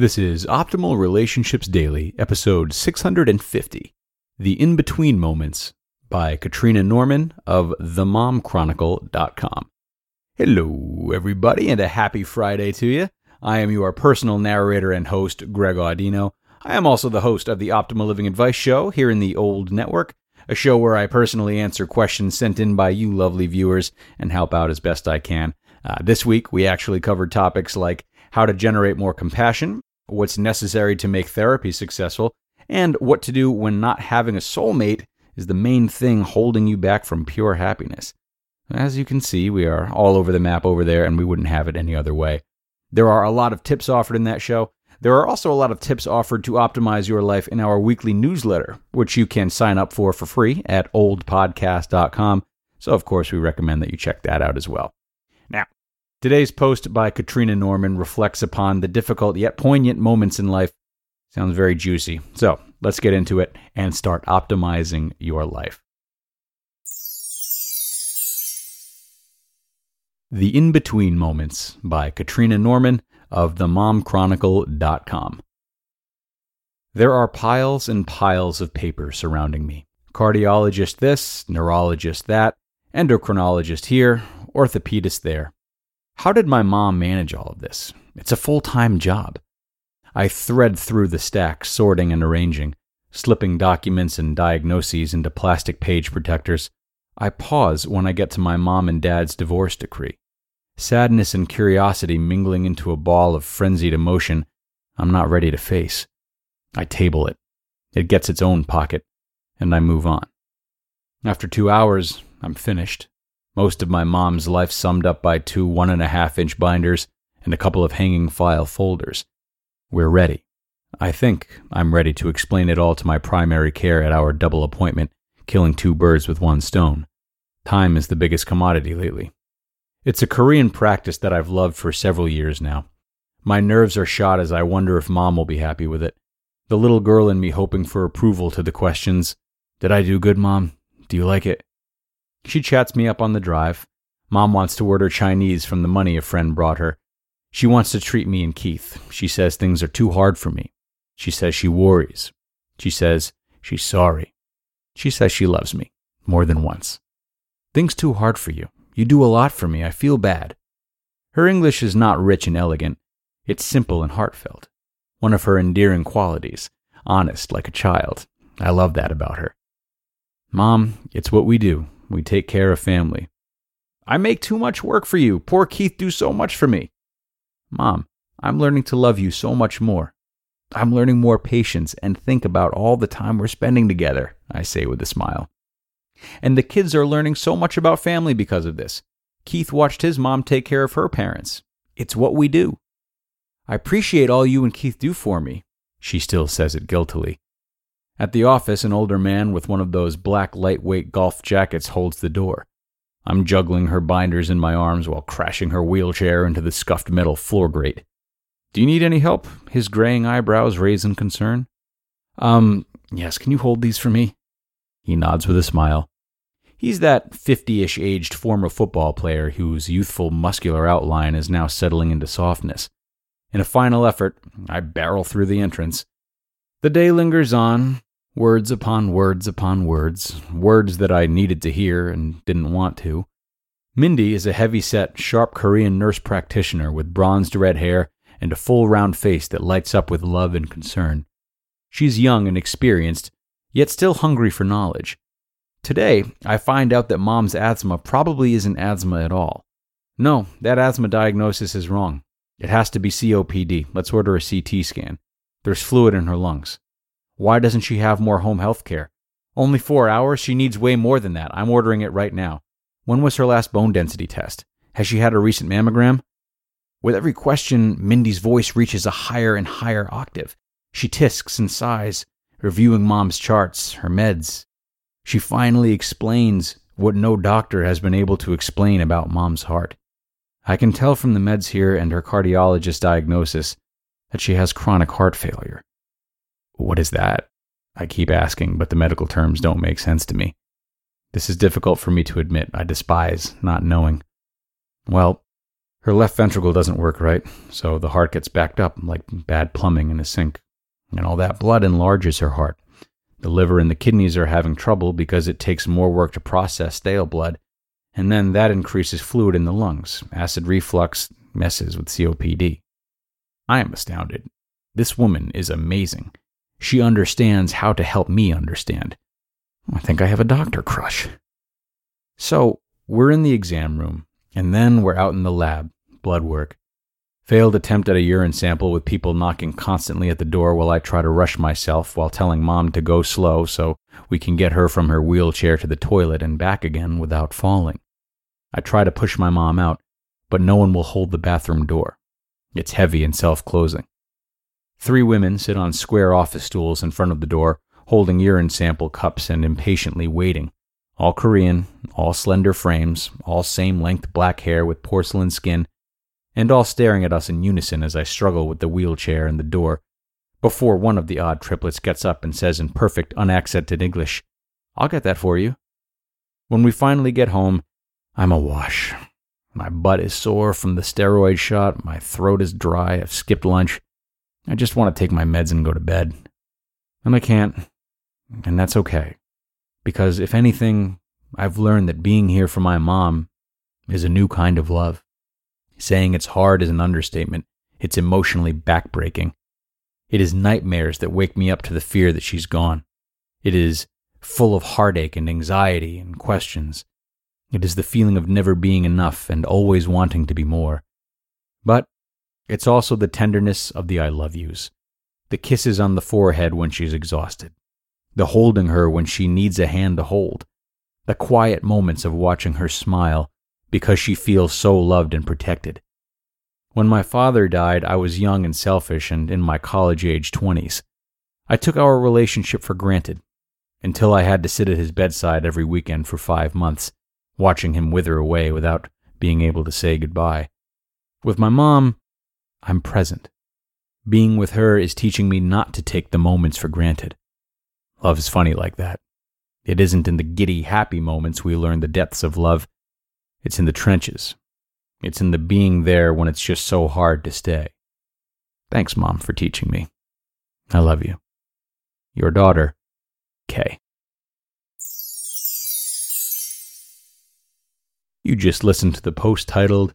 This is Optimal Relationships Daily, episode 650 The In Between Moments by Katrina Norman of themomchronicle.com. Hello, everybody, and a happy Friday to you. I am your personal narrator and host, Greg Audino. I am also the host of the Optimal Living Advice Show here in the Old Network, a show where I personally answer questions sent in by you lovely viewers and help out as best I can. Uh, this week, we actually covered topics like how to generate more compassion, what's necessary to make therapy successful, and what to do when not having a soulmate is the main thing holding you back from pure happiness. As you can see, we are all over the map over there, and we wouldn't have it any other way. There are a lot of tips offered in that show. There are also a lot of tips offered to optimize your life in our weekly newsletter, which you can sign up for for free at oldpodcast.com. So, of course, we recommend that you check that out as well. Now, today's post by Katrina Norman reflects upon the difficult yet poignant moments in life. Sounds very juicy. So, let's get into it and start optimizing your life. The In Between Moments by Katrina Norman of themomchronicle.com. There are piles and piles of paper surrounding me. Cardiologist this, neurologist that, endocrinologist here, orthopedist there. How did my mom manage all of this? It's a full time job. I thread through the stack, sorting and arranging, slipping documents and diagnoses into plastic page protectors. I pause when I get to my mom and dad's divorce decree. Sadness and curiosity mingling into a ball of frenzied emotion I'm not ready to face. I table it. It gets its own pocket, and I move on. After two hours, I'm finished. Most of my mom's life summed up by two one and a half inch binders and a couple of hanging file folders. We're ready. I think I'm ready to explain it all to my primary care at our double appointment, killing two birds with one stone. Time is the biggest commodity lately. It's a Korean practice that I've loved for several years now. My nerves are shot as I wonder if mom will be happy with it. The little girl in me hoping for approval to the questions Did I do good, mom? Do you like it? She chats me up on the drive. Mom wants to order Chinese from the money a friend brought her. She wants to treat me and Keith. She says things are too hard for me. She says she worries. She says she's sorry. She says she loves me more than once. Things too hard for you. You do a lot for me. I feel bad. Her English is not rich and elegant. It's simple and heartfelt. One of her endearing qualities. Honest like a child. I love that about her. Mom, it's what we do. We take care of family. I make too much work for you. Poor Keith do so much for me. Mom, I'm learning to love you so much more. I'm learning more patience and think about all the time we're spending together, I say with a smile. And the kids are learning so much about family because of this. Keith watched his mom take care of her parents. It's what we do. I appreciate all you and Keith do for me. She still says it guiltily. At the office, an older man with one of those black lightweight golf jackets holds the door. I'm juggling her binders in my arms while crashing her wheelchair into the scuffed metal floor grate. Do you need any help? His graying eyebrows raise in concern. Um, yes, can you hold these for me? He nods with a smile. He's that 50 ish aged former football player whose youthful muscular outline is now settling into softness. In a final effort, I barrel through the entrance. The day lingers on, words upon words upon words, words that I needed to hear and didn't want to. Mindy is a heavy set, sharp Korean nurse practitioner with bronzed red hair and a full round face that lights up with love and concern. She's young and experienced, yet still hungry for knowledge. Today, I find out that mom's asthma probably isn't asthma at all. No, that asthma diagnosis is wrong. It has to be COPD. Let's order a CT scan. There's fluid in her lungs. Why doesn't she have more home health care? Only four hours? She needs way more than that. I'm ordering it right now. When was her last bone density test? Has she had a recent mammogram? With every question, Mindy's voice reaches a higher and higher octave. She tisks and sighs, reviewing mom's charts, her meds. She finally explains what no doctor has been able to explain about mom's heart. I can tell from the meds here and her cardiologist diagnosis that she has chronic heart failure. What is that? I keep asking, but the medical terms don't make sense to me. This is difficult for me to admit. I despise not knowing. Well, her left ventricle doesn't work right, so the heart gets backed up like bad plumbing in a sink. And all that blood enlarges her heart. The liver and the kidneys are having trouble because it takes more work to process stale blood, and then that increases fluid in the lungs. Acid reflux messes with COPD. I am astounded. This woman is amazing. She understands how to help me understand. I think I have a doctor crush. So, we're in the exam room, and then we're out in the lab, blood work. Failed attempt at a urine sample with people knocking constantly at the door while I try to rush myself while telling mom to go slow so we can get her from her wheelchair to the toilet and back again without falling. I try to push my mom out, but no one will hold the bathroom door. It's heavy and self closing. Three women sit on square office stools in front of the door, holding urine sample cups and impatiently waiting. All Korean, all slender frames, all same length black hair with porcelain skin, and all staring at us in unison as I struggle with the wheelchair and the door, before one of the odd triplets gets up and says in perfect, unaccented English, I'll get that for you. When we finally get home, I'm awash. My butt is sore from the steroid shot, my throat is dry, I've skipped lunch, I just want to take my meds and go to bed. And I can't. And that's okay. Because if anything, I've learned that being here for my mom is a new kind of love. Saying it's hard is an understatement. It's emotionally backbreaking. It is nightmares that wake me up to the fear that she's gone. It is full of heartache and anxiety and questions. It is the feeling of never being enough and always wanting to be more. But it's also the tenderness of the I love yous, the kisses on the forehead when she's exhausted, the holding her when she needs a hand to hold, the quiet moments of watching her smile because she feels so loved and protected. When my father died, I was young and selfish and in my college age 20s. I took our relationship for granted until I had to sit at his bedside every weekend for five months, watching him wither away without being able to say goodbye. With my mom, I'm present. Being with her is teaching me not to take the moments for granted. Love is funny like that. It isn't in the giddy, happy moments we learn the depths of love. It's in the trenches. It's in the being there when it's just so hard to stay. Thanks, Mom, for teaching me. I love you. Your daughter, Kay. You just listened to the post titled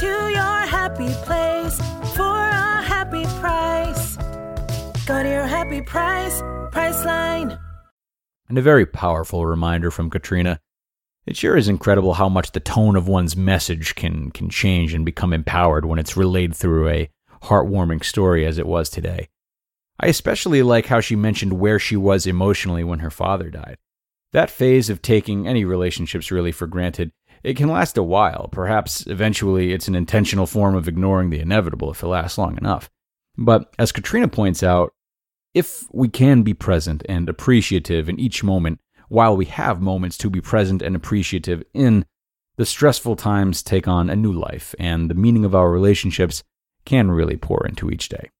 to your happy place for a happy price. Go to your happy price, Priceline. And a very powerful reminder from Katrina. It sure is incredible how much the tone of one's message can, can change and become empowered when it's relayed through a heartwarming story as it was today. I especially like how she mentioned where she was emotionally when her father died. That phase of taking any relationships really for granted it can last a while. Perhaps eventually it's an intentional form of ignoring the inevitable if it lasts long enough. But as Katrina points out, if we can be present and appreciative in each moment while we have moments to be present and appreciative in, the stressful times take on a new life and the meaning of our relationships can really pour into each day.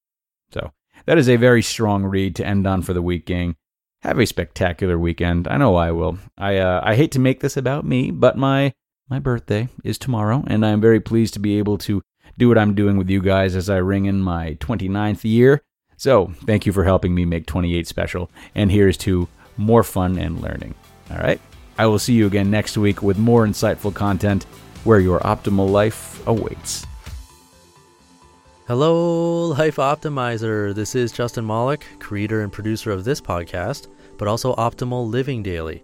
So, that is a very strong read to end on for the week, gang. have a spectacular weekend. I know I will. I uh, I hate to make this about me, but my my birthday is tomorrow, and I'm very pleased to be able to do what I'm doing with you guys as I ring in my 29th year. So, thank you for helping me make 28 special, and here's to more fun and learning. All right? I will see you again next week with more insightful content where your optimal life awaits. Hello, Life Optimizer. This is Justin Malik, creator and producer of this podcast, but also Optimal Living Daily,